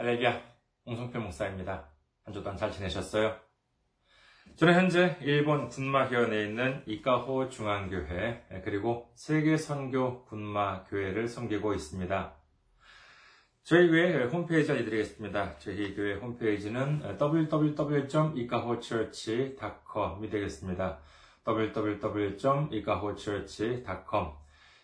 할렐루야, 홍성필 목사입니다. 한 주 동안 잘 지내셨어요? 저는 현재 일본 군마현에 있는 이카호 중앙교회 그리고 세계선교 군마교회를 섬기고 있습니다. 저희 교회 홈페이지 알려드리겠습니다. 저희 교회 홈페이지는 www.ikahochurch.com이 되겠습니다. www.ikahochurch.com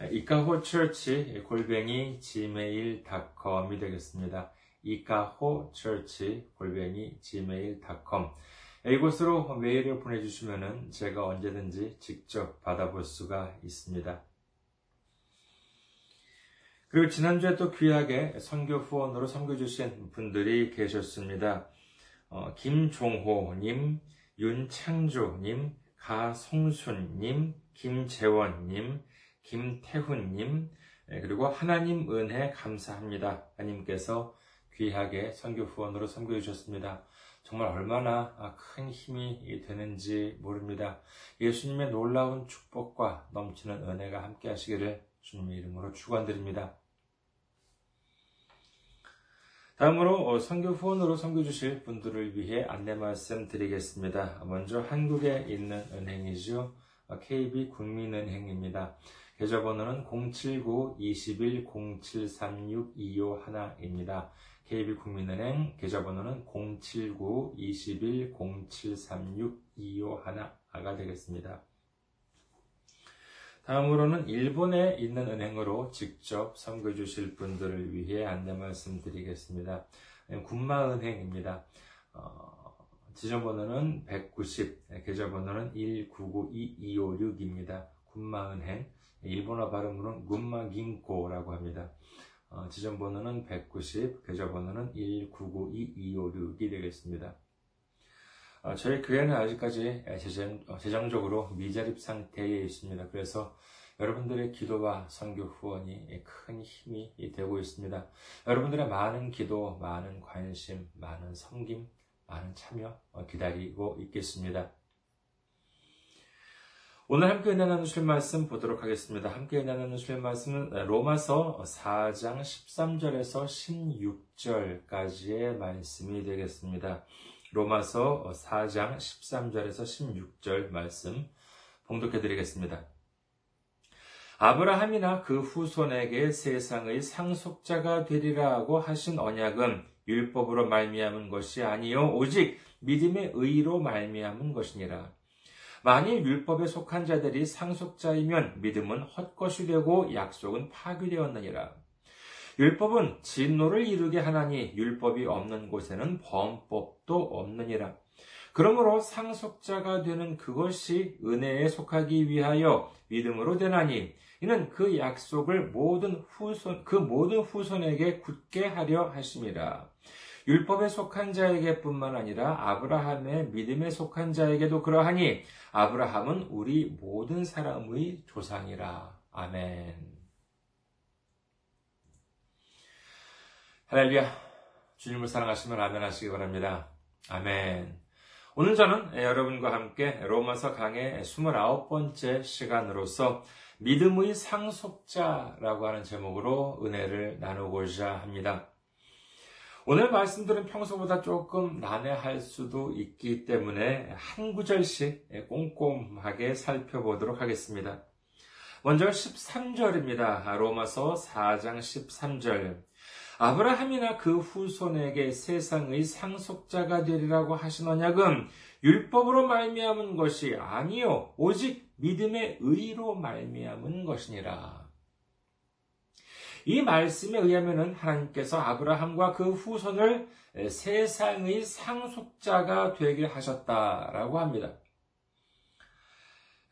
이카호처치 골뱅이 gmail.com이 되겠습니다. 이카호처치 골뱅이 gmail.com 이곳으로 메일을 보내주시면 제가 언제든지 직접 받아볼 수가 있습니다. 그리고 지난주에 또 귀하게 선교 후원으로 섬겨주신 분들이 계셨습니다. 어, 김종호님, 윤창조님, 가송순님, 김재원님, 김태훈님, 그리고 하나님 은혜 감사합니다. 하나님께서 귀하게 선교 후원으로 섬겨주셨습니다. 정말 얼마나 큰 힘이 되는지 모릅니다. 예수님의 놀라운 축복과 넘치는 은혜가 함께 하시기를 주님의 이름으로 축원드립니다. 다음으로 선교 후원으로 섬겨 주실 분들을 위해 안내 말씀 드리겠습니다. 먼저 한국에 있는 은행이죠. KB 국민은행입니다. 계좌번호는 079-21-0736-251입니다. KB국민은행 계좌번호는 079-21-0736-251가 되겠습니다. 다음으로는 일본에 있는 은행으로 직접 섬겨 주실 분들을 위해 안내 말씀드리겠습니다. 군마은행입니다. 어, 지점번호는 190, 계좌번호는 1992256입니다. 군마은행, 일본어 발음으로는 군마긴코라고 합니다. 어, 지점번호는 190, 계좌번호는 1992256이 되겠습니다. 어, 저희 교회는 아직까지 재정, 재정적으로 미자립 상태에 있습니다. 그래서 여러분들의 기도와 선교 후원이 큰 힘이 되고 있습니다. 여러분들의 많은 기도, 많은 관심, 많은 섬김, 많은 참여 기다리고 있겠습니다. 오늘 함께 나누실 말씀 보도록 하겠습니다. 함께 나누실 말씀은 로마서 4장 13절에서 16절까지의 말씀이 되겠습니다. 로마서 4장 13절에서 16절 말씀 봉독해 드리겠습니다. 아브라함이나 그 후손에게 세상의 상속자가 되리라고 하신 언약은 율법으로 말미암은 것이 아니요 오직 믿음의 의로 말미암은 것이니라. 만일 율법에 속한 자들이 상속자이면 믿음은 헛것이 되고 약속은 파괴되었느니라. 율법은 진노를 이루게 하나니 율법이 없는 곳에는 범법도 없느니라. 그러므로 상속자가 되는 그것이 은혜에 속하기 위하여 믿음으로 되나니 이는 그 약속을 모든 후손 그 모든 후손에게 굳게 하려 하심이라. 율법에 속한 자에게뿐만 아니라 아브라함의 믿음에 속한 자에게도 그러하니 아브라함은 우리 모든 사람의 조상이라. 아멘. 할렐루야. 주님을 사랑하시면 아멘 하시기 바랍니다. 아멘. 오늘 저는 여러분과 함께 로마서 강의 29번째 시간으로서 믿음의 상속자라고 하는 제목으로 은혜를 나누고자 합니다. 오늘 말씀들은 평소보다 조금 난해할 수도 있기 때문에 한 구절씩 꼼꼼하게 살펴보도록 하겠습니다. 먼저 13절입니다. 로마서 4장 13절. 아브라함이나 그 후손에게 세상의 상속자가 되리라고 하신 언약은 율법으로 말미암은 것이 아니요 오직 믿음의 의로 말미암은 것이니라. 이 말씀에 의하면 하나님께서 아브라함과 그 후손을 세상의 상속자가 되게 하셨다라고 합니다.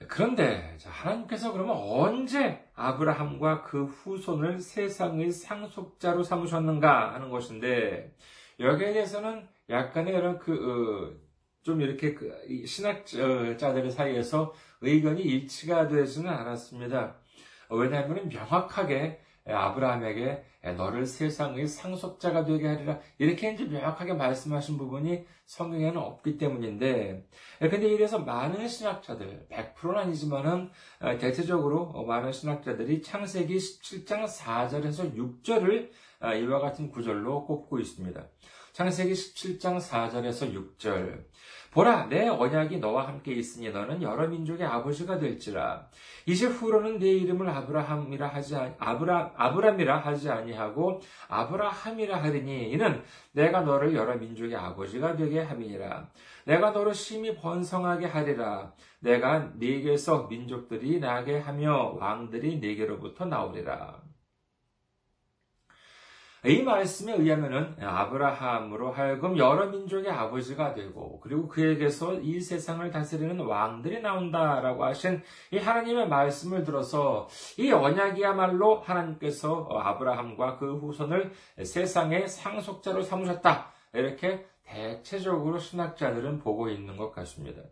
그런데 하나님께서 그러면 언제 아브라함과 그 후손을 세상의 상속자로 삼으셨는가 하는 것인데 여기에 대해서는 약간의 이런 그, 어, 좀 이렇게 그 신학자들 사이에서 의견이 일치가 되지는 않았습니다. 왜냐하면 명확하게 아브라함에게 너를 세상의 상속자가 되게 하리라 이렇게 이제 명확하게 말씀하신 부분이 성경에는 없기 때문인데 근데 이래서 많은 신학자들 100%는 아니지만은 대체적으로 많은 신학자들이 창세기 17장 4절에서 6절을 이와 같은 구절로 꼽고 있습니다. 창세기 17장 4절에서 6절 보라 내 언약이 너와 함께 있으니 너는 여러 민족의 아버지가 될지라. 이제 후로는 내 이름을 아브라함이라 하지 아니, 아브라 아브람이라 하지 아니하고 아브라함이라 하리니 이는 내가 너를 여러 민족의 아버지가 되게 함이니라. 내가 너를 심히 번성하게 하리라. 내가 네게서 민족들이 나게 하며 왕들이 네게로부터 나오리라 이 말씀에 의하면은 아브라함으로 하여금 여러 민족의 아버지가 되고 그리고 그에게서 이 세상을 다스리는 왕들이 나온다라고 하신 이 하나님의 말씀을 들어서 이 언약이야말로 하나님께서 아브라함과 그 후손을 세상의 상속자로 삼으셨다. 이렇게 대체적으로 신학자들은 보고 있는 것 같습니다.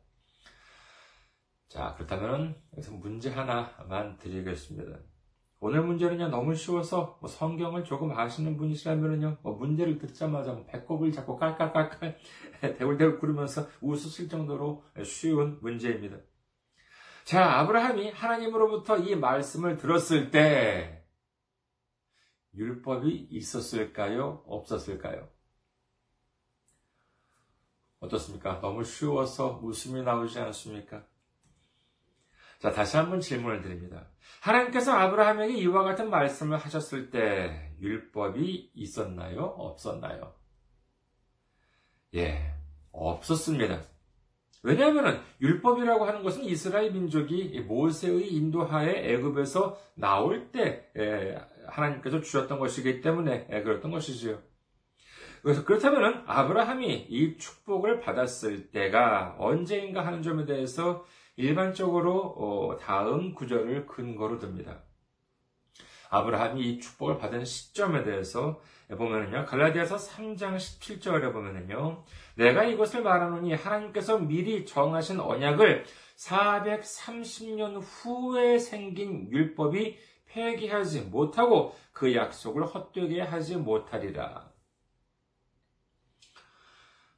자, 그렇다면 여기서 문제 하나만 드리겠습니다. 오늘 문제는요, 너무 쉬워서 뭐 성경을 조금 아시는 분이시라면요, 뭐 문제를 듣자마자 뭐 배꼽을 잡고 깔깔깔깔 대굴대굴 구르면서 웃으실 정도로 쉬운 문제입니다. 자, 아브라함이 하나님으로부터 이 말씀을 들었을 때, 율법이 있었을까요? 없었을까요? 어떻습니까? 너무 쉬워서 웃음이 나오지 않습니까? 자, 다시 한번 질문을 드립니다. 하나님께서 아브라함에게 이와 같은 말씀을 하셨을 때 율법이 있었나요? 없었나요? 예, 없었습니다. 왜냐하면 율법이라고 하는 것은 이스라엘 민족이 모세의 인도하에 애굽에서 나올 때 하나님께서 주셨던 것이기 때문에 그랬던 것이지요. 그래서 그렇다면 아브라함이 이 축복을 받았을 때가 언제인가 하는 점에 대해서 일반적으로 어, 다음 구절을 근거로 듭니다. 아브라함이 이 축복을 받은 시점에 대해서 보면은요, 갈라디아서 3장 17절에 보면은요, 내가 이것을 말하노니 하나님께서 미리 정하신 언약을 430년 후에 생긴 율법이 폐기하지 못하고 그 약속을 헛되게 하지 못하리라.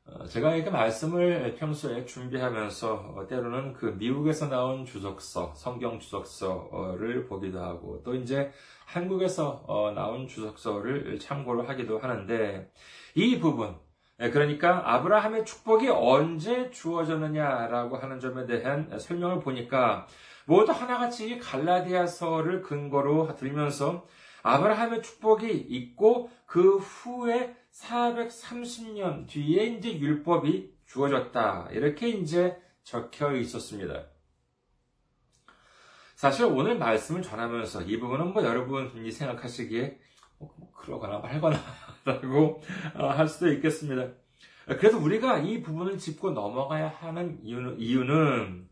어, 제가 이렇게 말씀을 평소에 준비하면서 어, 때로는 그 미국에서 나온 주석서, 성경 주석서를 보기도 하고 또 이제 한국에서 어, 나온 주석서를 참고로 하기도 하는데 이 부분, 예, 그러니까 아브라함의 축복이 언제 주어졌느냐라고 하는 점에 대한 설명을 보니까 모두 하나같이 갈라디아서를 근거로 들면서 아브라함의 축복이 있고 그 후에 430년 뒤에 이제 율법이 주어졌다. 이렇게 이제 적혀 있었습니다. 사실 오늘 말씀을 전하면서 이 부분은 뭐 여러분이 생각하시기에 뭐, 뭐 그러거나 말거나 라고 어, 할 수도 있겠습니다. 그래서 우리가 이 부분을 짚고 넘어가야 하는 이유는, 이유는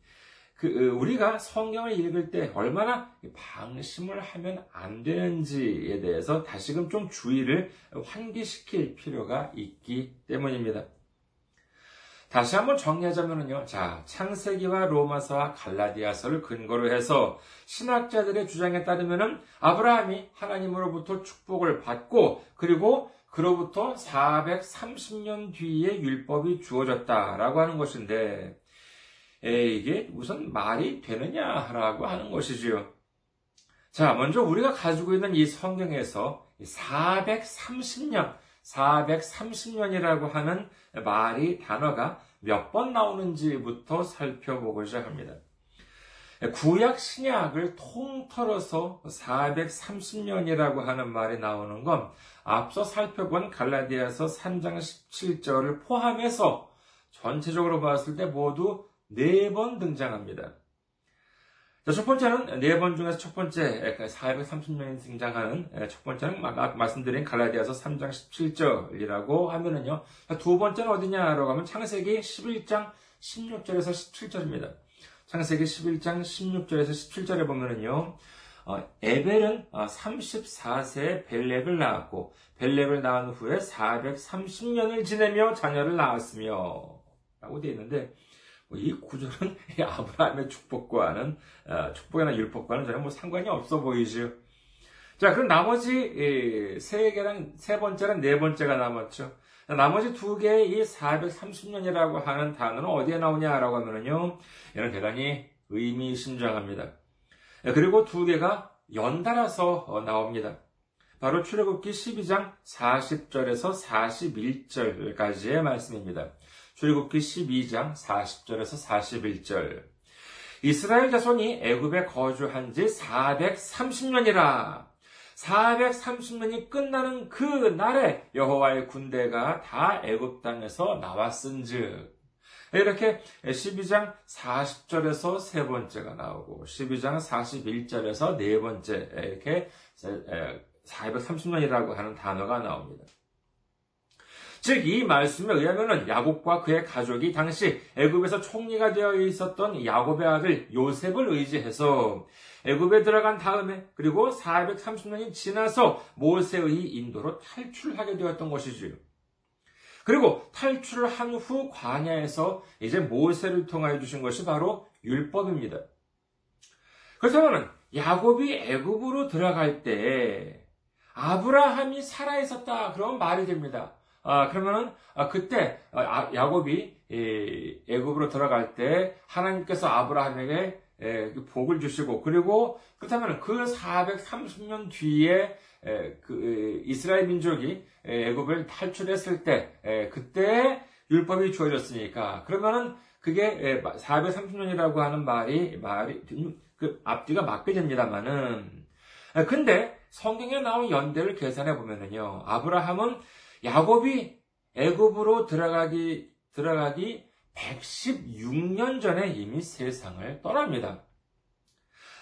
그 우리가 성경을 읽을 때 얼마나 방심을 하면 안 되는지에 대해서 다시금 좀 주의를 환기시킬 필요가 있기 때문입니다. 다시 한번 정리하자면요. 자, 창세기와 로마서와 갈라디아서를 근거로 해서 신학자들의 주장에 따르면은 아브라함이 하나님으로부터 축복을 받고 그리고 그로부터 430년 뒤에 율법이 주어졌다라고 하는 것인데 에, 이게 무슨 말이 되느냐라고 하는 것이지요. 자, 먼저 우리가 가지고 있는 이 성경에서 430년, 430년이라고 하는 말이 단어가 몇 번 나오는지부터 살펴보고자 합니다. 구약 신약을 통틀어서 430년이라고 하는 말이 나오는 건 앞서 살펴본 갈라디아서 3장 17절을 포함해서 전체적으로 봤을 때 모두 네 번 등장합니다. 자, 첫 번째는 네 번 중에서 첫 번째 430년이 등장하는 첫 번째는 말씀드린 갈라디아서 3장 17절이라고 하면은요. 두 번째는 어디냐라고 하면 창세기 11장 16절에서 17절입니다. 창세기 11장 16절에서 17절에 보면은요. 어, 에벨은 34세에 벨렉을 낳았고 벨렉을 낳은 후에 430년을 지내며 자녀를 낳았으며 라고 되어 있는데 뭐 이 구절은 아브라함의 축복과는 어, 축복이나 율법과는 전혀 뭐 상관이 없어 보이죠. 자, 그럼 나머지 세 개랑 세 번째랑 네 번째가 남았죠. 나머지 두 개의 이 430년이라고 하는 단어는 어디에 나오냐라고 하면요. 이는 대단히 의미심장합니다. 그리고 두 개가 연달아서 어, 나옵니다. 바로 출애굽기 12장 40절에서 41절까지의 말씀입니다. 출애굽기 12장 40절에서 41절. 이스라엘 자손이 애굽에 거주한 지 430년이라. 430년이 끝나는 그 날에 여호와의 군대가 다 애굽 땅에서 나왔은즉 이렇게 12장 40절에서 세 번째가 나오고 12장 41절에서 네 번째 이렇게 430년이라고 하는 단어가 나옵니다. 즉, 이 말씀에 의하면은 야곱과 그의 가족이 당시 애굽에서 총리가 되어 있었던 야곱의 아들 요셉을 의지해서 애굽에 들어간 다음에 그리고 430년이 지나서 모세의 인도로 탈출하게 되었던 것이지요. 그리고 탈출을 한 후 광야에서 이제 모세를 통하여 주신 것이 바로 율법입니다. 그렇다면 야곱이 애굽으로 들어갈 때 아브라함이 살아 있었다 그러면 말이 됩니다. 아, 그러면은 아, 그때 아, 야곱이 애굽으로 들어갈 때 하나님께서 아브라함에게 그 복을 주시고 그리고 그렇다면 그 430년 뒤에 그 이스라엘 민족이 애굽을 탈출했을 때 그때 율법이 주어졌으니까. 그러면은 그게 430년이라고 하는 말이 말이 그 앞뒤가 맞게 됩니다만은. 근데 성경에 나온 연대를 계산해 보면은요 아브라함은 야곱이 애굽으로 들어가기 들어가기 116년 전에 이미 세상을 떠납니다.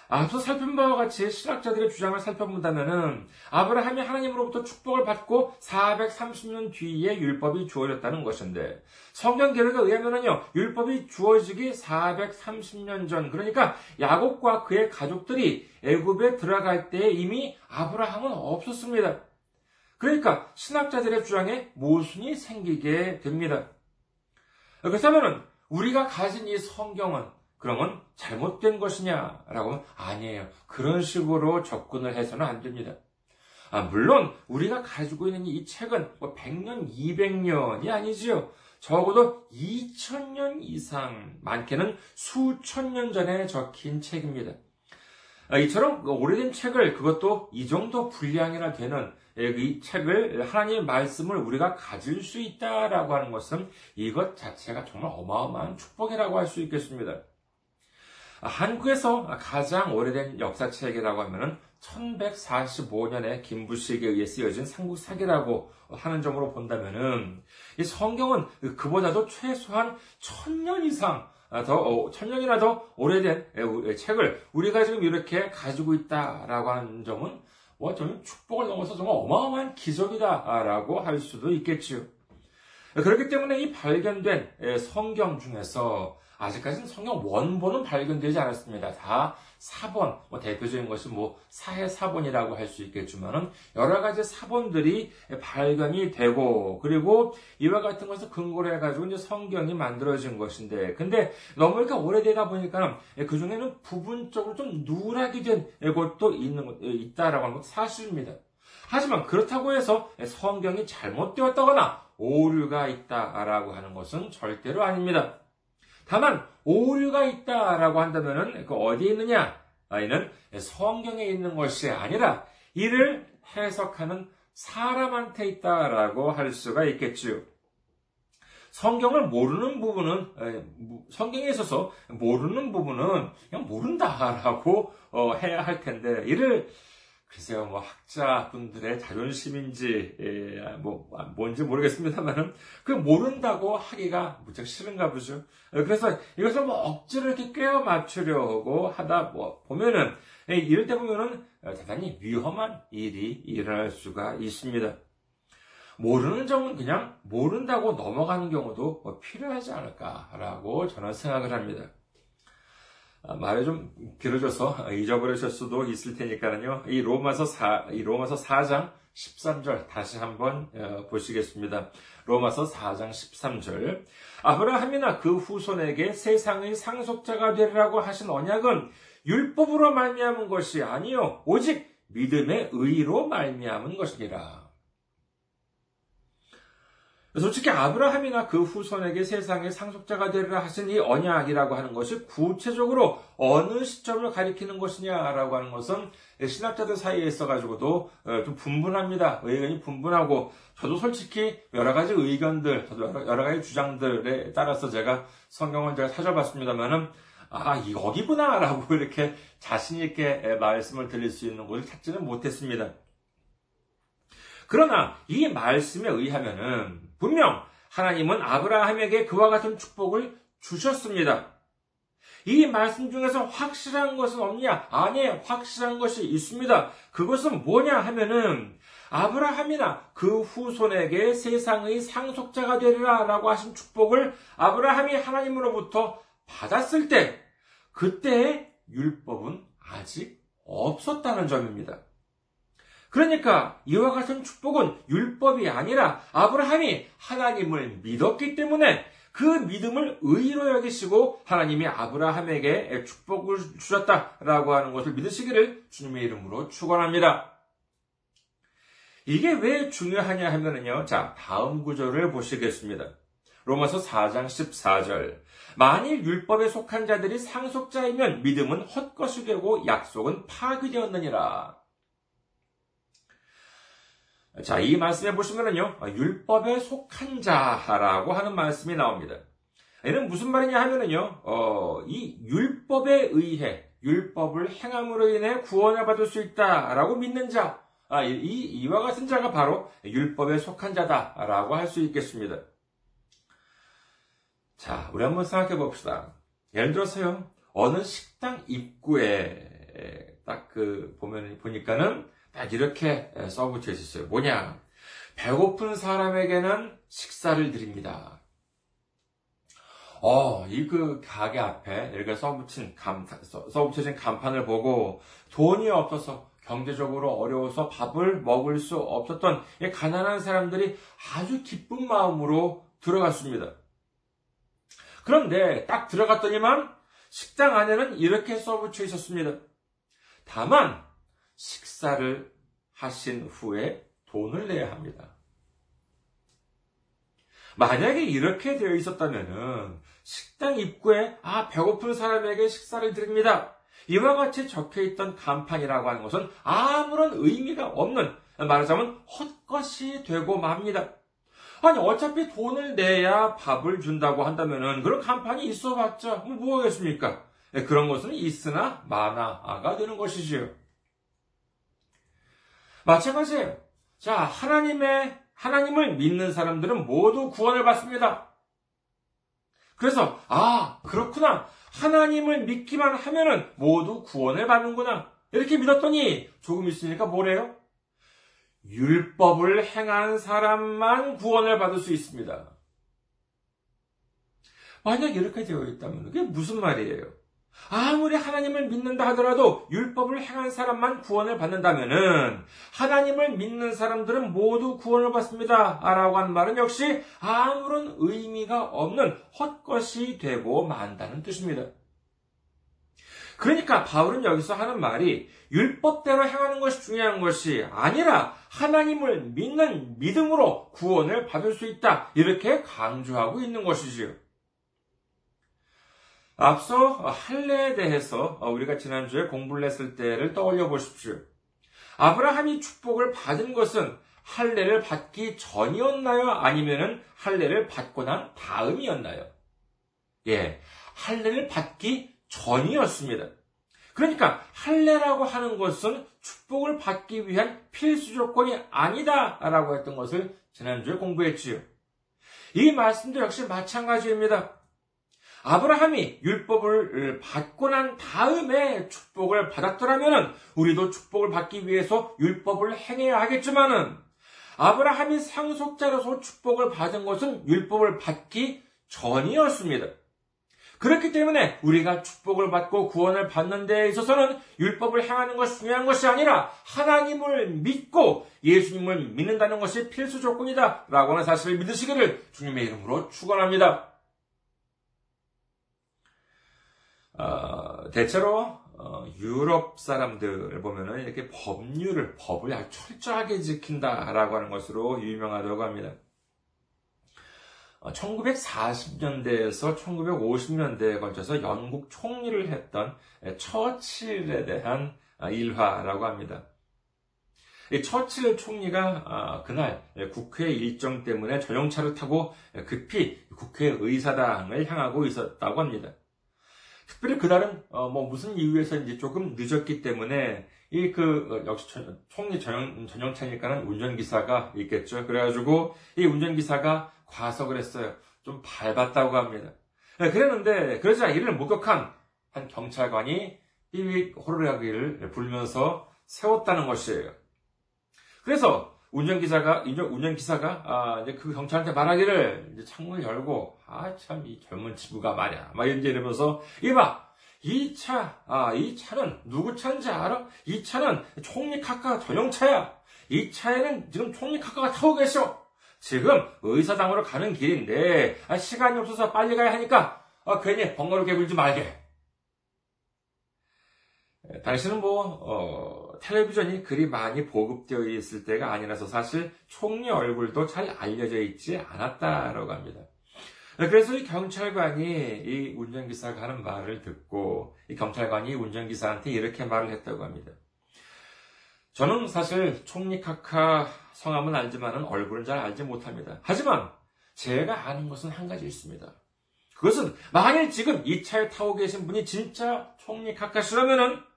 앞서 살펴본 바와 같이 신학자들의 주장을 살펴본다면 아브라함이 하나님으로부터 축복을 받고 430년 뒤에 율법이 주어졌다는 것인데 성경 계획에 의하면요 율법이 주어지기 430년 전 그러니까 야곱과 그의 가족들이 애굽에 들어갈 때 이미 아브라함은 없었습니다. 그러니까 신학자들의 주장에 모순이 생기게 됩니다. 그렇다면 우리가 가진 이 성경은 그러면 잘못된 것이냐라고 하면 아니에요. 그런 식으로 접근을 해서는 안 됩니다. 아, 물론 우리가 가지고 있는 이 책은 뭐 100년, 200년이 아니지요. 적어도 2000년 이상, 많게는 수천 년 전에 적힌 책입니다. 아, 이처럼 오래된 책을 그것도 이 정도 분량이나 되는 예, 이 책을 하나님의 말씀을 우리가 가질 수 있다라고 하는 것은 이것 자체가 정말 어마어마한 축복이라고 할 수 있겠습니다. 한국에서 가장 오래된 역사책이라고 하면은 1145년에 김부식에 의해 쓰여진 삼국사기라고 하는 점으로 본다면은 이 성경은 그보다도 최소한 천년 이상 더 어, 천년이나 더 오래된 책을 우리가 지금 이렇게 가지고 있다라고 하는 점은 뭐 저는 축복을 넘어서 정말 어마어마한 기적이다라고 할 수도 있겠지요. 그렇기 때문에 이 발견된 성경 중에서 아직까지는 성경 원본은 발견되지 않았습니다. 다 사본, 뭐 대표적인 것이 뭐 사해 사본이라고 할 수 있겠지만은 여러 가지 사본들이 발견이 되고 그리고 이와 같은 것을 근거로 해가지고 이제 성경이 만들어진 것인데 근데 너무 이렇게 오래되다 보니까 그 중에는 부분적으로 좀 누락이 된 것도 있는 있다라고 하는 것 사실입니다. 하지만 그렇다고 해서 성경이 잘못되었다거나 오류가 있다라고 하는 것은 절대로 아닙니다. 다만 오류가 있다라고 한다면은 그 어디에 있느냐? 이는 성경에 있는 것이 아니라 이를 해석하는 사람한테 있다라고 할 수가 있겠지요. 성경을 모르는 부분은 성경에 있어서 모르는 부분은 그냥 모른다라고 어, 해야 할 텐데 이를 글쎄요, 뭐 학자분들의 자존심인지 예, 뭐 뭔지 모르겠습니다만은 그 모른다고 하기가 무척 싫은가 보죠. 그래서 이것을 뭐 억지로 이렇게 꿰어 맞추려고 하다 뭐 보면은 예, 이럴 때 보면은 대단히 위험한 일이 일어날 수가 있습니다. 모르는 점은 그냥 모른다고 넘어가는 경우도 뭐 필요하지 않을까라고 저는 생각을 합니다. 아, 말이 좀 길어져서 잊어버리실 수도 있을 테니까요. 이 로마서 4, 이 로마서 4장 13절 다시 한번 어, 보시겠습니다. 로마서 4장 13절. 아브라함이나 그 후손에게 세상의 상속자가 되리라고 하신 언약은 율법으로 말미암은 것이 아니요 오직 믿음의 의로 말미암은 것이니라. 솔직히 아브라함이나 그 후손에게 세상의 상속자가 되리라 하신 이 언약이라고 하는 것이 구체적으로 어느 시점을 가리키는 것이냐라고 하는 것은 신학자들 사이에 있어가지고도 어, 좀 분분합니다. 의견이 분분하고 저도 솔직히 여러 가지 의견들, 여러 가지 주장들에 따라서 제가 성경을 제가 찾아봤습니다만은 아, 여기구나 라고 이렇게 자신있게 말씀을 드릴 수 있는 곳을 찾지는 못했습니다. 그러나 이 말씀에 의하면은 분명 하나님은 아브라함에게 그와 같은 축복을 주셨습니다. 이 말씀 중에서 확실한 것은 없냐? 아니, 확실한 것이 있습니다. 그것은 뭐냐 하면은 아브라함이나 그 후손에게 세상의 상속자가 되리라 라고 하신 축복을 아브라함이 하나님으로부터 받았을 때, 그때의 율법은 아직 없었다는 점입니다. 그러니까 이와 같은 축복은 율법이 아니라 아브라함이 하나님을 믿었기 때문에 그 믿음을 의로 여기시고 하나님이 아브라함에게 축복을 주셨다라고 하는 것을 믿으시기를 주님의 이름으로 축원합니다. 이게 왜 중요하냐 하면은요. 자, 다음 구절을 보시겠습니다. 로마서 4장 14절. 만일 율법에 속한 자들이 상속자이면 믿음은 헛것이 되고 약속은 파기되었느니라. 자, 이 말씀에 보시면은요, 율법에 속한 자라고 하는 말씀이 나옵니다. 이는 무슨 말이냐 하면은요, 어, 이 율법에 의해, 율법을 행함으로 인해 구원을 받을 수 있다라고 믿는 자, 아, 이, 이와 같은 자가 바로 율법에 속한 자다라고 할 수 있겠습니다. 자, 우리 한번 생각해 봅시다. 예를 들어서요, 어느 식당 입구에 딱 그 보면 보니까는 딱 이렇게 써붙여 있었어요. 뭐냐? 배고픈 사람에게는 식사를 드립니다. 어, 이 그 가게 앞에 이렇게 써붙인 감, 써붙여진 간판을 보고 돈이 없어서 경제적으로 어려워서 밥을 먹을 수 없었던 가난한 사람들이 아주 기쁜 마음으로 들어갔습니다. 그런데 딱 들어갔더니만 식당 안에는 이렇게 써붙여 있었습니다. 다만 식사를 하신 후에 돈을 내야 합니다. 만약에 이렇게 되어 있었다면 식당 입구에 아 배고픈 사람에게 식사를 드립니다. 이와 같이 적혀 있던 간판이라고 하는 것은 아무런 의미가 없는 말하자면 헛것이 되고 맙니다. 아니 어차피 돈을 내야 밥을 준다고 한다면은 그런 간판이 있어봤자 뭐 뭐하겠습니까? 네, 그런 것은 있으나 마나가 되는 것이지요. 마찬가지예요. 자, 하나님의, 하나님을 믿는 사람들은 모두 구원을 받습니다. 그래서, 아, 그렇구나. 하나님을 믿기만 하면은 모두 구원을 받는구나. 이렇게 믿었더니 조금 있으니까 뭐래요? 율법을 행한 사람만 구원을 받을 수 있습니다. 만약 이렇게 되어 있다면 그게 무슨 말이에요? 아무리 하나님을 믿는다 하더라도 율법을 행한 사람만 구원을 받는다면은 하나님을 믿는 사람들은 모두 구원을 받습니다. 라고 한 말은 역시 아무런 의미가 없는 헛것이 되고 만다는 뜻입니다. 그러니까 바울은 여기서 하는 말이 율법대로 행하는 것이 중요한 것이 아니라 하나님을 믿는 믿음으로 구원을 받을 수 있다. 이렇게 강조하고 있는 것이지요. 앞서 할례에 대해서 우리가 지난주에 공부를 했을 때를 떠올려 보십시오. 아브라함이 축복을 받은 것은 할례를 받기 전이었나요? 아니면은 할례를 받고 난 다음이었나요? 예, 할례를 받기 전이었습니다. 그러니까 할례라고 하는 것은 축복을 받기 위한 필수 조건이 아니다라고 했던 것을 지난주에 공부했지요. 이 말씀도 역시 마찬가지입니다. 아브라함이 율법을 받고 난 다음에 축복을 받았더라면 우리도 축복을 받기 위해서 율법을 행해야 하겠지만은 아브라함이 상속자로서 축복을 받은 것은 율법을 받기 전이었습니다. 그렇기 때문에 우리가 축복을 받고 구원을 받는 데 있어서는 율법을 행하는 것이 중요한 것이 아니라 하나님을 믿고 예수님을 믿는다는 것이 필수 조건이다. 라고 하는 사실을 믿으시기를 주님의 이름으로 축원합니다. 어, 대체로 어, 유럽 사람들을 보면은 이렇게 법률을 법을 아주 철저하게 지킨다라고 하는 것으로 유명하다고 합니다. 1940년대에서 어, 1950년대에 걸쳐서 영국 총리를 했던 처칠에 대한 아, 일화라고 합니다. 처칠 총리가 아, 그날 국회 일정 때문에 전용차를 타고 급히 국회 의사당을 향하고 있었다고 합니다. 특별히 그날은 어, 뭐 무슨 이유에서인지 조금 늦었기 때문에 이그 어, 역시 총리 전용 전용차니까는 운전기사가 있겠죠. 그래가지고 이 운전기사가 과속을 했어요. 좀 밟았다고 합니다. 네, 그랬는데 그러자 이를 목격한 한 경찰관이 삐빅 호루라기를 불면서 세웠다는 것이에요. 그래서 운전기사가, 운전기사가, 아, 이제 그 경찰한테 말하기를, 이제 창문을 열고, 아, 참, 이 젊은 친구가 말이야. 막 이제 이러면서, 이봐! 이 차, 아, 이 차는 누구 차인지 알아? 이 차는 총리 카카 전용차야. 이 차에는 지금 총리 카카가 타고 계셔. 지금 의사당으로 가는 길인데, 아, 시간이 없어서 빨리 가야 하니까, 아, 괜히 번거롭게 굴지 말게. 당신은 뭐, 어, 텔레비전이 그리 많이 보급되어 있을 때가 아니라서 사실 총리 얼굴도 잘 알려져 있지 않았다라고 합니다. 그래서 이 경찰관이 이 운전기사가 하는 말을 듣고 이 경찰관이 운전기사한테 이렇게 말을 했다고 합니다. 저는 사실 총리 카카 성함은 알지만은 얼굴은 잘 알지 못합니다. 하지만 제가 아는 것은 한 가지 있습니다. 그것은 만일 지금 이 차에 타고 계신 분이 진짜 총리 카카시라면은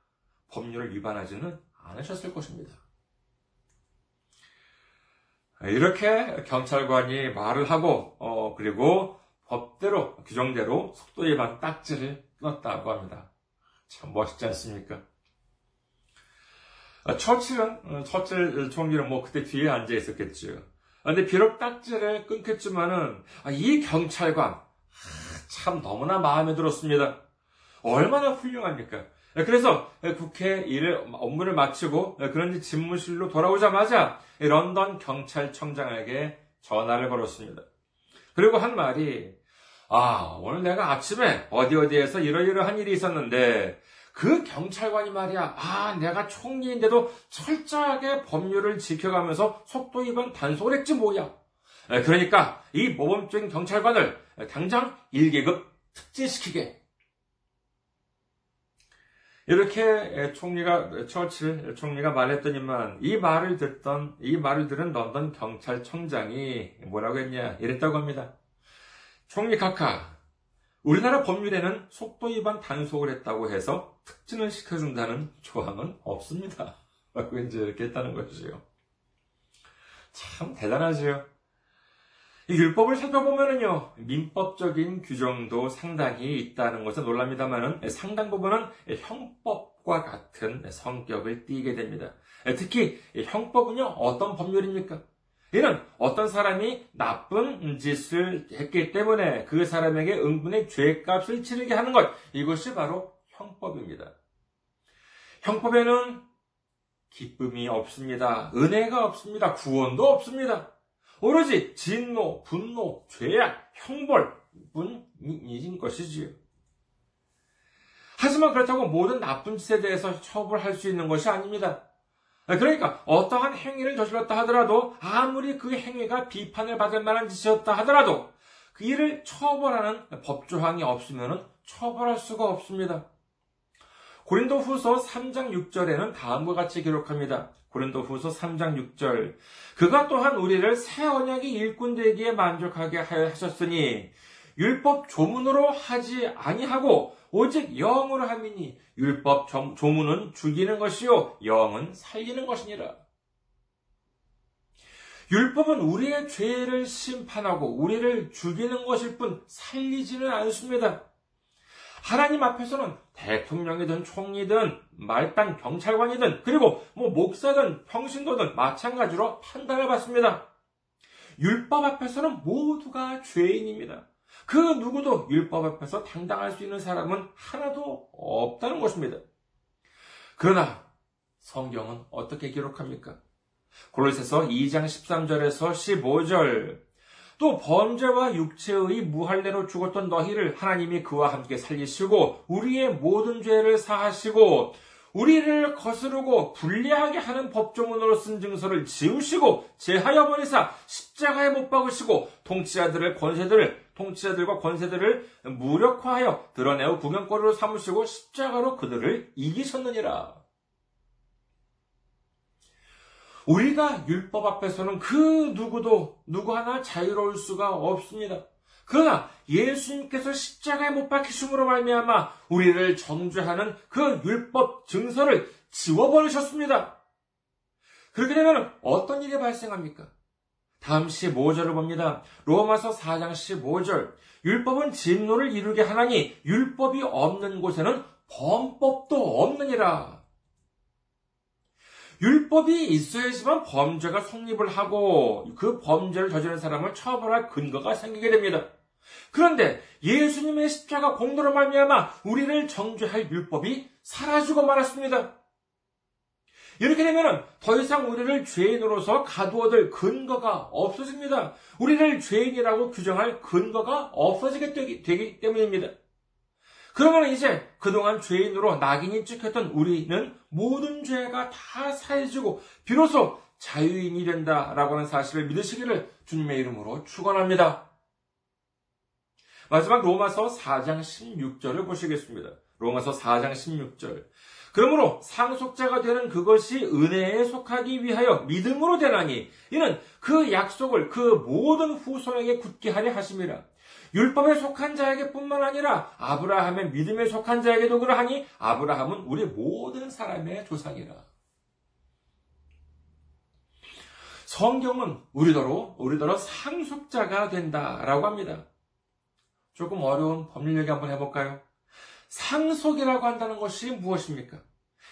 법률을 위반하지는 않으셨을 것입니다. 이렇게 경찰관이 말을 하고 어, 그리고 법대로 규정대로 속도 위반 딱지를 끊었다고 합니다. 참 멋있지 않습니까? 아, 처칠은 어, 처칠 총리는 뭐 그때 뒤에 앉아 있었겠죠. 근데 비록 딱지를 끊겠지만은 아, 이 경찰관 참 너무나 마음에 들었습니다. 얼마나 훌륭합니까? 그래서 국회 일을 업무를 마치고 그런지 집무실로 돌아오자마자 런던 경찰청장에게 전화를 걸었습니다. 그리고 한 말이 아 오늘 내가 아침에 어디 어디에서 이러이러한 일이 있었는데 그 경찰관이 말이야 아 내가 총리인데도 철저하게 법률을 지켜가면서 속도 위반 단속을 했지 뭐야. 그러니까 이 모범적인 경찰관을 당장 1계급 특진시키게 이렇게 총리가 처칠 총리가 말했더니만 이 말을 듣던 이 말을 들은 런던 경찰청장이 뭐라고 했냐 이랬다고 합니다. 총리 카카 우리나라 법률에는 속도 위반 단속을 했다고 해서 특진을 시켜준다는 조항은 없습니다. 라고 이제 이렇게 했다는 것이죠. 참 대단하지요. 율법을 살펴보면은요, 민법적인 규정도 상당히 있다는 것은 놀랍니다만은 상당 부분은 형법과 같은 성격을 띠게 됩니다. 특히 형법은요, 어떤 법률입니까? 이는 어떤 사람이 나쁜 짓을 했기 때문에 그 사람에게 응분의 죄값을 치르게 하는 것, 이것이 바로 형법입니다. 형법에는 기쁨이 없습니다. 은혜가 없습니다. 구원도 없습니다. 오로지 진노, 분노, 죄악, 형벌뿐인 것이지요. 하지만 그렇다고 모든 나쁜 짓에 대해서 처벌할 수 있는 것이 아닙니다. 그러니까 어떠한 행위를 저질렀다 하더라도 아무리 그 행위가 비판을 받을 만한 짓이었다 하더라도 그 일을 처벌하는 법조항이 없으면 처벌할 수가 없습니다. 고린도 후서 3장 6절에는 다음과 같이 기록합니다. 고린도 후서 3장 6절. 그가 또한 우리를 새 언약의 일꾼 되기에 만족하게 하셨으니 율법 조문으로 하지 아니하고 오직 영으로 함이니 율법 조문은 죽이는 것이요 영은 살리는 것이니라. 율법은 우리의 죄를 심판하고 우리를 죽이는 것일 뿐 살리지는 않습니다. 하나님 앞에서는 대통령이든 총리든 말단 경찰관이든 그리고 뭐 목사든 평신도든 마찬가지로 판단을 받습니다. 율법 앞에서는 모두가 죄인입니다. 그 누구도 율법 앞에서 당당할 수 있는 사람은 하나도 없다는 것입니다. 그러나 성경은 어떻게 기록합니까? 골로새서 2장 13절에서 15절 또 범죄와 육체의 무할례로 죽었던 너희를 하나님이 그와 함께 살리시고 우리의 모든 죄를 사하시고 우리를 거스르고 불리하게 하는 법조문으로 쓴 증서를 지우시고 제하여 버리사 십자가에 못 박으시고 통치자들을 권세들을 통치자들과 권세들을 무력화하여 드러내어 구경거리로 삼으시고 십자가로 그들을 이기셨느니라. 우리가 율법 앞에서는 그 누구도 누구 하나 자유로울 수가 없습니다. 그러나 예수님께서 십자가에 못 박히심으로 말미암아 우리를 정죄하는 그 율법 증서를 지워버리셨습니다. 그렇게 되면 어떤 일이 발생합니까? 다음 15절을 봅니다. 로마서 4장 15절. 율법은 진노를 이루게 하나니 율법이 없는 곳에는 범법도 없느니라. 율법이 있어야지만 범죄가 성립을 하고 그 범죄를 저지른 사람을 처벌할 근거가 생기게 됩니다. 그런데 예수님의 십자가 공로로 말미암아 우리를 정죄할 율법이 사라지고 말았습니다. 이렇게 되면 더 이상 우리를 죄인으로서 가두어둘 근거가 없어집니다. 우리를 죄인이라고 규정할 근거가 없어지게 되기, 되기 때문입니다. 그러면 이제 그동안 죄인으로 낙인이 찍혔던 우리는 모든 죄가 다 사해지고 비로소 자유인이 된다라고 하는 사실을 믿으시기를 주님의 이름으로 축원합니다. 마지막 로마서 4장 16절을 보시겠습니다. 로마서 4장 16절. 그러므로 상속자가 되는 그것이 은혜에 속하기 위하여 믿음으로 되나니 이는 그 약속을 그 모든 후손에게 굳게 하려 하심이라. 율법에 속한 자에게 뿐만 아니라 아브라함의 믿음에 속한 자에게도 그러하니 아브라함은 우리 모든 사람의 조상이라. 성경은 우리더러 우리더러 상속자가 된다라고 합니다. 조금 어려운 법률 얘기 한번 해볼까요? 상속이라고 한다는 것이 무엇입니까?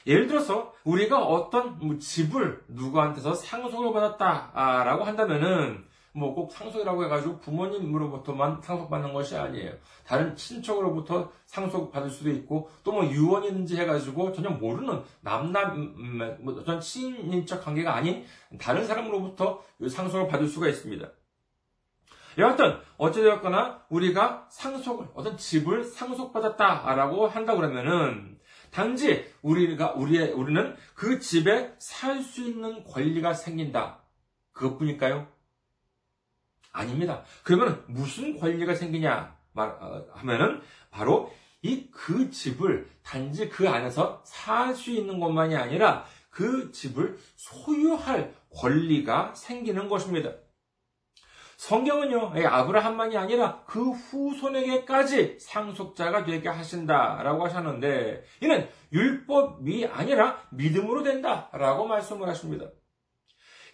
예를 들어서 우리가 어떤 뭐 집을 누구한테서 상속을 받았다라고 한다면은 뭐 꼭 상속이라고 해가지고 부모님으로부터만 상속받는 것이 아니에요. 다른 친척으로부터 상속받을 수도 있고 또 뭐 유언이든지 해가지고 전혀 모르는 남남 음, 음, 뭐 어떤 친인척 관계가 아닌 다른 사람으로부터 상속을 받을 수가 있습니다. 여하튼 어찌되었거나 우리가 상속을 어떤 집을 상속받았다라고 한다 그러면은 단지 우리가 우리의 우리는 그 집에 살 수 있는 권리가 생긴다. 그것뿐일까요? 아닙니다. 그러면 무슨 권리가 생기냐 어, 하면은 바로 이 그 집을 단지 그 안에서 살 수 있는 것만이 아니라 그 집을 소유할 권리가 생기는 것입니다. 성경은요, 아브라함만이 아니라 그 후손에게까지 상속자가 되게 하신다라고 하셨는데, 이는 율법이 아니라 믿음으로 된다라고 말씀을 하십니다.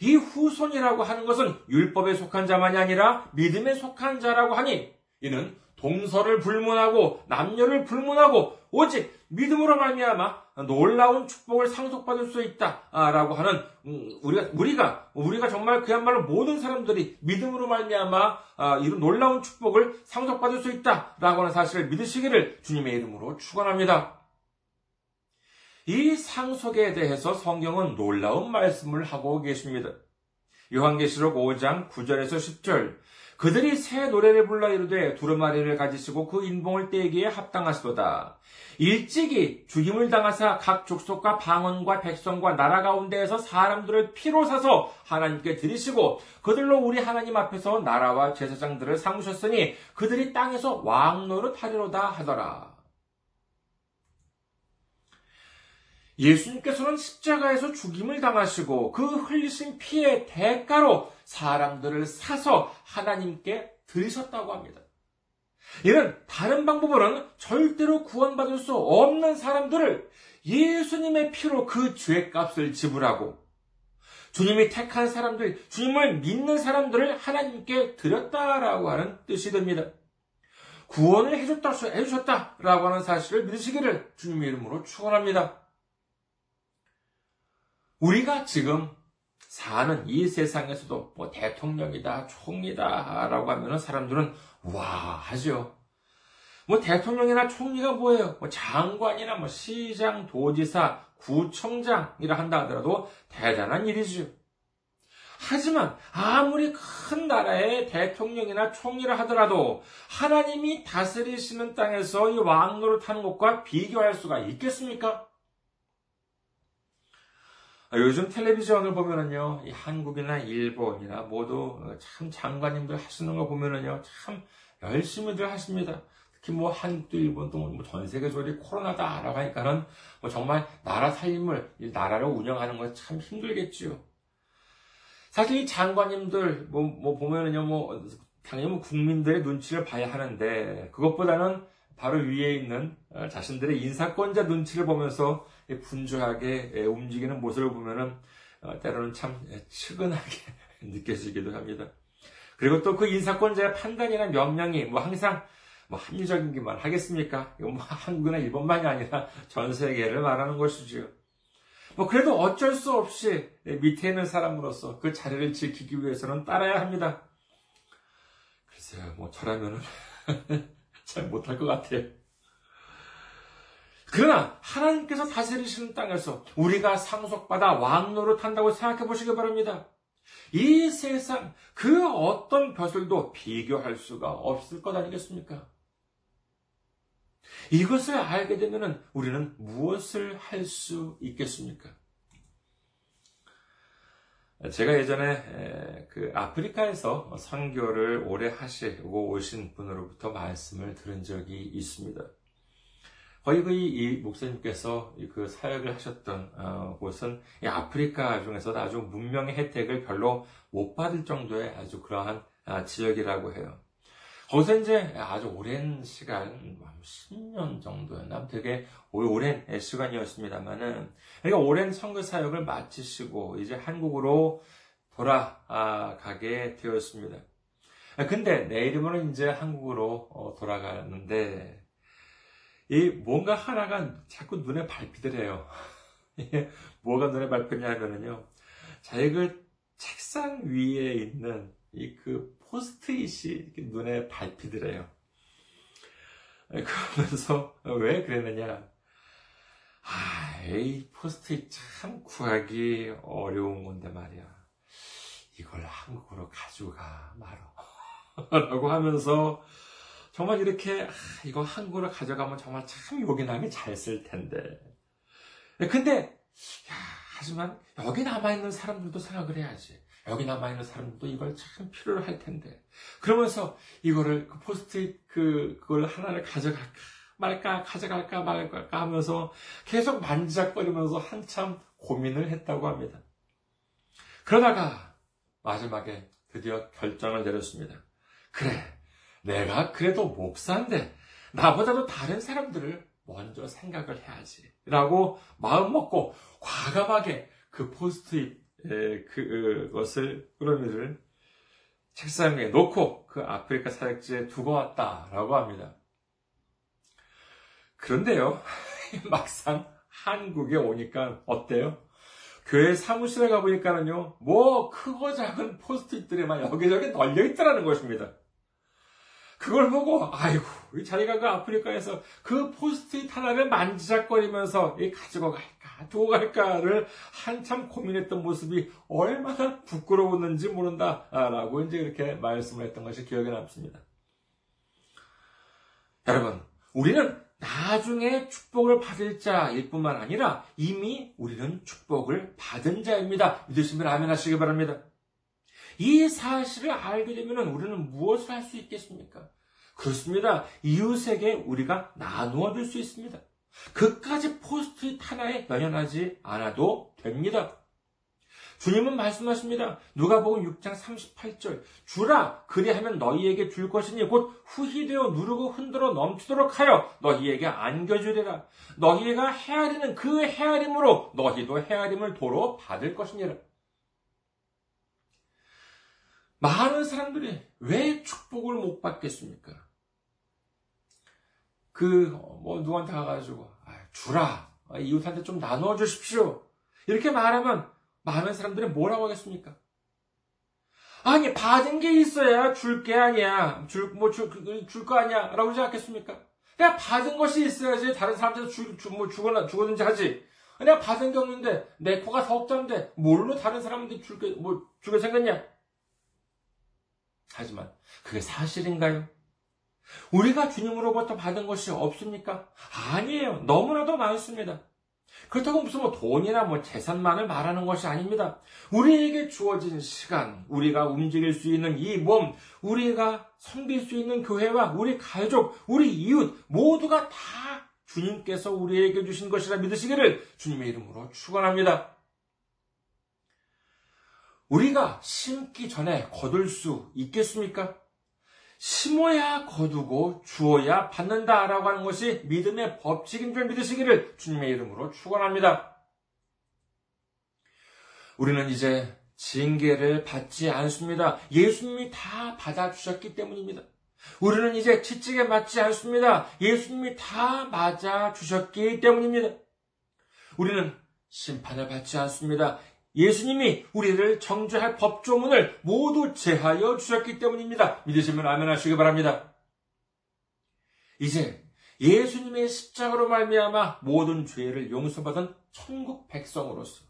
이 후손이라고 하는 것은 율법에 속한 자만이 아니라 믿음에 속한 자라고 하니 이는 동서를 불문하고 남녀를 불문하고 오직 믿음으로 말미암아 놀라운 축복을 상속받을 수 있다라고 하는 음, 우리가 우리가 우리가 정말 그야말로 모든 사람들이 믿음으로 말미암아 아, 이런 놀라운 축복을 상속받을 수 있다라고 하는 사실을 믿으시기를 주님의 이름으로 축원합니다. 이 상속에 대해서 성경은 놀라운 말씀을 하고 계십니다. 요한계시록 5장 9절에서 10절 그들이 새 노래를 불러 이르되 두루마리를 가지시고 그 인봉을 떼기에 합당하시도다. 일찍이 죽임을 당하사 각 족속과 방언과 백성과 나라 가운데에서 사람들을 피로 사서 하나님께 드리시고 그들로 우리 하나님 앞에서 나라와 제사장들을 삼으셨으니 그들이 땅에서 왕노릇 하리로다 하더라. 예수님께서는 십자가에서 죽임을 당하시고 그 흘리신 피의 대가로 사람들을 사서 하나님께 들으셨다고 합니다. 이는 다른 방법으로는 절대로 구원받을 수 없는 사람들을 예수님의 피로 그 죄값을 지불하고 주님이 택한 사람들, 주님을 믿는 사람들을 하나님께 드렸다라고 하는 뜻이 됩니다. 구원을 해줬다, 해주셨다라고 하는 사실을 믿으시기를 주님의 이름으로 축원합니다. 우리가 지금 사는 이 세상에서도 뭐 대통령이다, 총리다 라고 하면 사람들은 와 하죠. 뭐 대통령이나 총리가 뭐예요? 뭐 장관이나 뭐 시장, 도지사, 구청장이라 한다 하더라도 대단한 일이죠. 하지만 아무리 큰 나라의 대통령이나 총리라 하더라도 하나님이 다스리시는 땅에서 이 왕노를 타는 것과 비교할 수가 있겠습니까? 아, 요즘 텔레비전을 보면은요, 한국이나 일본이나 모두 참 장관님들 하시는 거 보면은요, 참 열심히들 하십니다. 특히 뭐 한국도 일본도 뭐전 세계적으로 코로나다라고 하니까는 뭐 정말 나라 살림을, 나라를 운영하는 거 참 힘들겠지요. 사실 이 장관님들 뭐, 뭐 보면은요, 뭐 당연히 뭐 국민들의 눈치를 봐야 하는데 그것보다는 바로 위에 있는 어, 자신들의 인사권자 눈치를 보면서 분주하게 움직이는 모습을 보면은 어, 때로는 참 측은하게 느껴지기도 합니다. 그리고 또 그 인사권자의 판단이나 명령이 뭐 항상 뭐 합리적인기만 하겠습니까? 이거 뭐 한국이나 일본만이 아니라 전 세계를 말하는 것이지요. 뭐 그래도 어쩔 수 없이 밑에 있는 사람으로서 그 자리를 지키기 위해서는 따라야 합니다. 글쎄요, 뭐 저라면은 잘 못할 것 같아요. 그러나 하나님께서 다스리시는 땅에서 우리가 상속받아 왕노를 탄다고 생각해 보시기 바랍니다. 이 세상 그 어떤 벼슬도 비교할 수가 없을 것 아니겠습니까? 이것을 알게 되면 우리는 무엇을 할 수 있겠습니까? 제가 예전에 그 아프리카에서 선교를 오래 하시고 오신 분으로부터 말씀을 들은 적이 있습니다. 거의 그이 목사님께서 그 사역을 하셨던 어, 곳은 아프리카 중에서도 아주 문명의 혜택을 별로 못 받을 정도의 아주 그러한 아, 지역이라고 해요. 거기서 이제 아주 오랜 시간, 10년 정도였나? 되게 오랜 시간이었습니다만은, 그러니까 오랜 선교 사역을 마치시고, 이제 한국으로 돌아가게 되었습니다. 근데 내일이면 이제 한국으로 어, 돌아가는데, 이 뭔가 하나가 자꾸 눈에 밟히더래요. 뭐가 눈에 밟혔냐면요. 자기 그 책상 위에 있는 이 그 포스트잇이 눈에 밟히더래요. 그러면서 왜 그랬느냐? 아, 이 포스트잇 참 구하기 어려운 건데 말이야. 이걸 한국으로 가져가 말어. 라고 하면서 정말 이렇게 아, 이거 한국으로 가져가면 정말 참 요긴하게 잘 쓸 텐데. 근데 야, 하지만 여기 남아 있는 사람들도 생각을 해야지. 여기 남아 있는 사람들도 이걸 참 필요로 할 텐데. 그러면서 이거를, 그 포스트잇 그, 그걸 하나를 가져갈까 말까, 가져갈까 말까 하면서 계속 만지작거리면서 한참 고민을 했다고 합니다. 그러다가 마지막에 드디어 결정을 내렸습니다. 그래, 내가 그래도 목사인데, 나보다도 다른 사람들을 먼저 생각을 해야지. 라고 마음 먹고 과감하게 그 포스트잇 그것을 꾸러미를 책상 위에 놓고 그 아프리카 사역지에 두고 왔다라고 합니다. 그런데요, 막상 한국에 오니까 어때요? 교회 사무실에 가보니까는요, 뭐 크고 작은 포스트잇들이 막 여기저기 널려 있더라는 것입니다. 그걸 보고 아이고 자기가 그 아프리카에서 그 포스트잇 하나를 만지작거리면서 가지고 갈까 두고 갈까를 한참 고민했던 모습이 얼마나 부끄러웠는지 모른다라고 이제 이렇게 말씀을 했던 것이 기억에 남습니다. 여러분 우리는 나중에 축복을 받을 자일 뿐만 아니라 이미 우리는 축복을 받은 자입니다. 믿으시면 아멘 하시기 바랍니다. 이 사실을 알게 되면 우리는 무엇을 할 수 있겠습니까? 그렇습니다. 이웃에게 우리가 나누어 줄 수 있습니다. 그까지 포스트잇 하나에 연연하지 않아도 됩니다. 주님은 말씀하십니다. 누가복음 6장 38절 주라 그리하면 너희에게 줄 것이니 곧 후히되어 누르고 흔들어 넘치도록 하여 너희에게 안겨주리라. 너희가 헤아리는 그 헤아림으로 너희도 헤아림을 도로 받을 것이니라. 많은 사람들이 왜 축복을 못 받겠습니까? 그, 뭐, 누구한테 가가지고, 아, 주라. 이웃한테 좀 나누어 주십시오. 이렇게 말하면, 많은 사람들이 뭐라고 하겠습니까? 아니, 받은 게 있어야 줄 게 아니야. 줄, 뭐, 줄, 줄 거 아니야. 라고 하지 않겠습니까? 내가 받은 것이 있어야지 다른 사람한테 주, 주, 뭐, 주거나, 주거든지 하지. 내가 받은 게 없는데, 내 코가 석자인데, 뭘로 다른 사람한테 줄 게, 뭐, 주게 생겼냐? 하지만, 그게 사실인가요? 우리가 주님으로부터 받은 것이 없습니까? 아니에요. 너무나도 많습니다. 그렇다고 무슨 뭐 돈이나 뭐 재산만을 말하는 것이 아닙니다. 우리에게 주어진 시간, 우리가 움직일 수 있는 이 몸, 우리가 섬길 수 있는 교회와 우리 가족, 우리 이웃, 모두가 다 주님께서 우리에게 주신 것이라 믿으시기를 주님의 이름으로 축원합니다. 우리가 심기 전에 거둘 수 있겠습니까? 심어야 거두고 주어야 받는다라고 하는 것이 믿음의 법칙인 줄 믿으시기를 주님의 이름으로 축원합니다. 우리는 이제 징계를 받지 않습니다. 예수님이 다 받아주셨기 때문입니다. 우리는 이제 채찍에 맞지 않습니다. 예수님이 다 맞아주셨기 때문입니다. 우리는 심판을 받지 않습니다. 예수님이 우리를 정죄할 법조문을 모두 제하여 주셨기 때문입니다. 믿으시면 아멘 하시기 바랍니다. 이제 예수님의 십자가로 말미암아 모든 죄를 용서받은 천국 백성으로서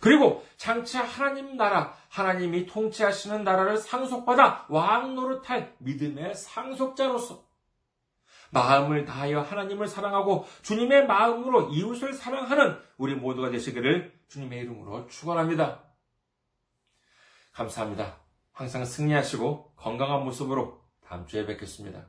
그리고 장차 하나님 나라, 하나님이 통치하시는 나라를 상속받아 왕 노릇할 믿음의 상속자로서 마음을 다하여 하나님을 사랑하고 주님의 마음으로 이웃을 사랑하는 우리 모두가 되시기를 주님의 이름으로 축원합니다. 감사합니다. 항상 승리하시고 건강한 모습으로 다음 주에 뵙겠습니다.